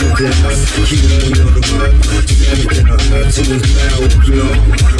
Çok yalnız, kim yoruma Sen bir kenara, çubukta okuyor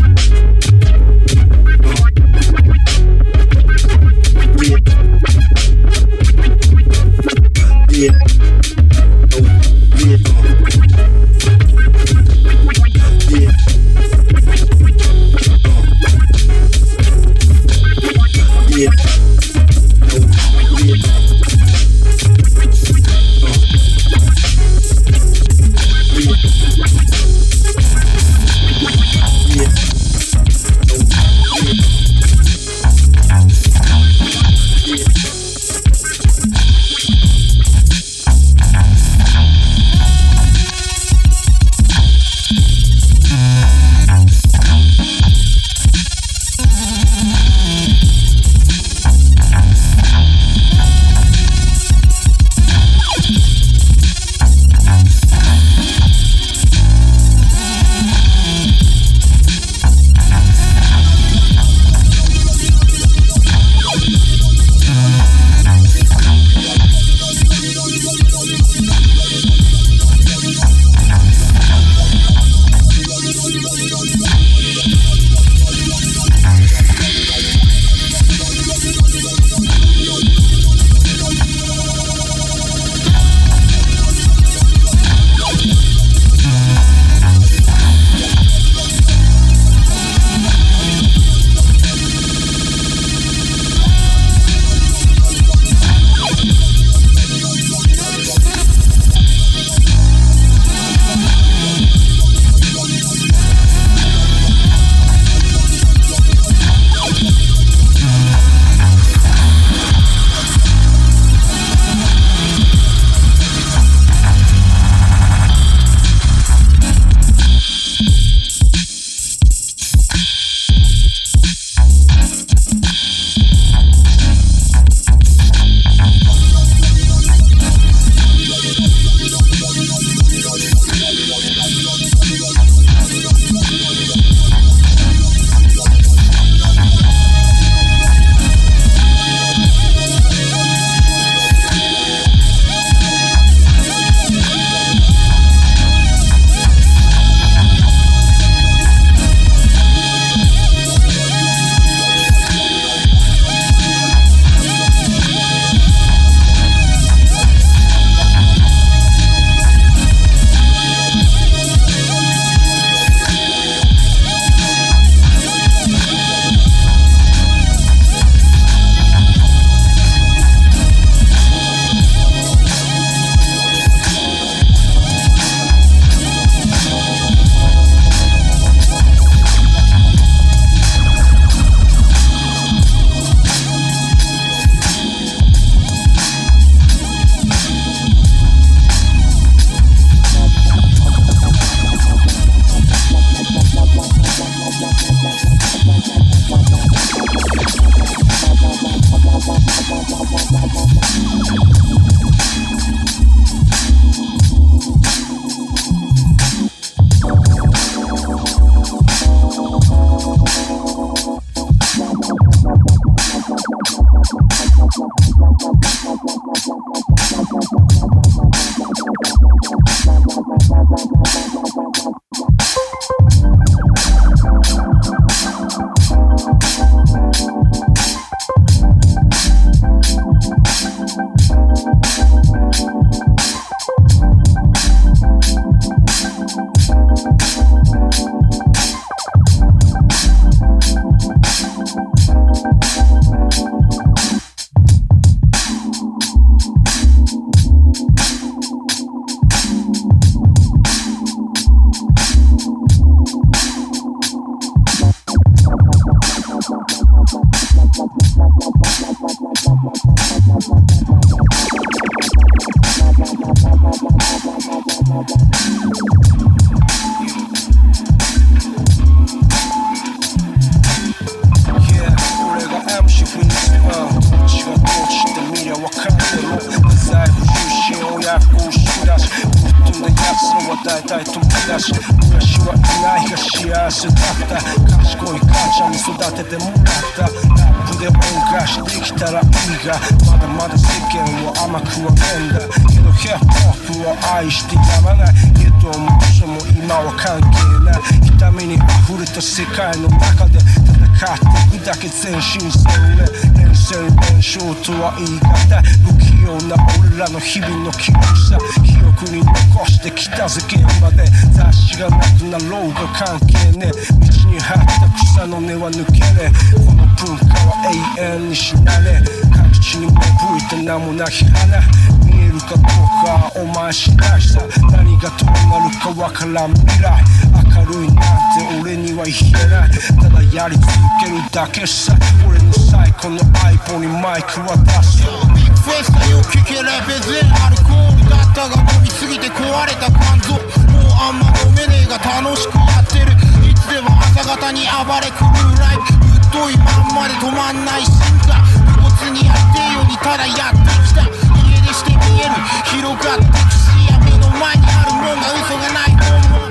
た世界の中で戦っていくだけ全身全霊連戦連勝とは言い難い不器用な俺らの日々の記憶さ。記憶に残してきたぜ現場で。雑誌がなくなろうが関係ねえ。道に張った草の根は抜けれ。この文化は永遠に死なれ各地に芽吹いた名もなき花。見えるかどうかお前次第さ。何がどうなるかわからん未来。軽いなんて俺には言えないただやり続けるだけさ俺の最高の相棒にマイクは出すビッグフェスタよ聞けら別にアルコールだったが飲みすぎて壊れた肝臓もうあんま飲めねえが楽しくやってる。いつでも朝方に暴れ狂うライブ。ぶっといまんまで止まんない進化無骨にやってよにただやってきた。家出して見える。広がってくしや目の前にあるもんが嘘がないと思う。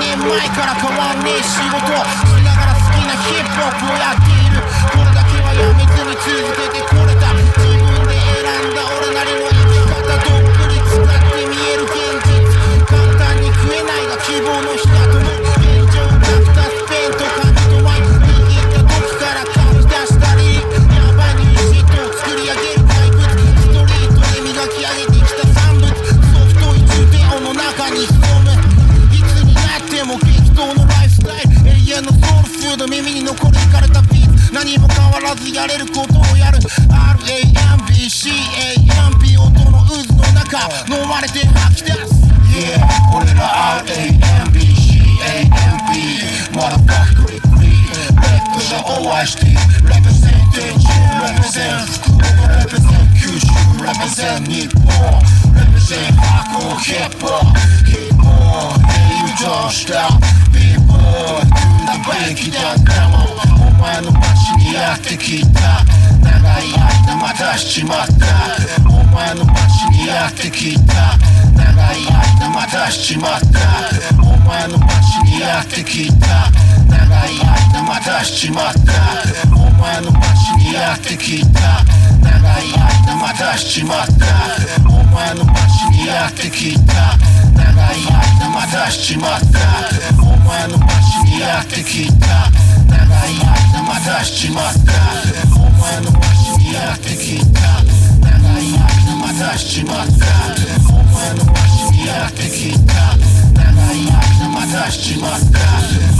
年前から変わんねえ仕事しながら好きなヒップホップをやっている。これだけはやめずに続けてこれらずやれることをやる RAMBCAMP 音の渦の中飲まれて吐き出す Yeah 俺ら RAMBCAMP まだバックリクリレッドじゃ OIST Represent 天神 Represent 福岡 Represent 九州 Represent 日本 Represent 箱 Hip Hop more And you. just out Be to the bank お前の街にやってきた長い間待たしちまったお前の街にやってきた長い間待たしちまったお前の街にやってきた長い間待たしちまった。お前の街にやってきた長い間待たしちまった。お前の街にやってきた長い間待たしちまった。お前の街にやってきた長い間待たしちまった。お前の街にやってきた長い間待たしちまった。お前の街にやってきた長い間待たしちまった。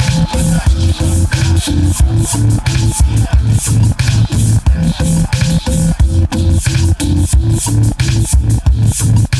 Thank you.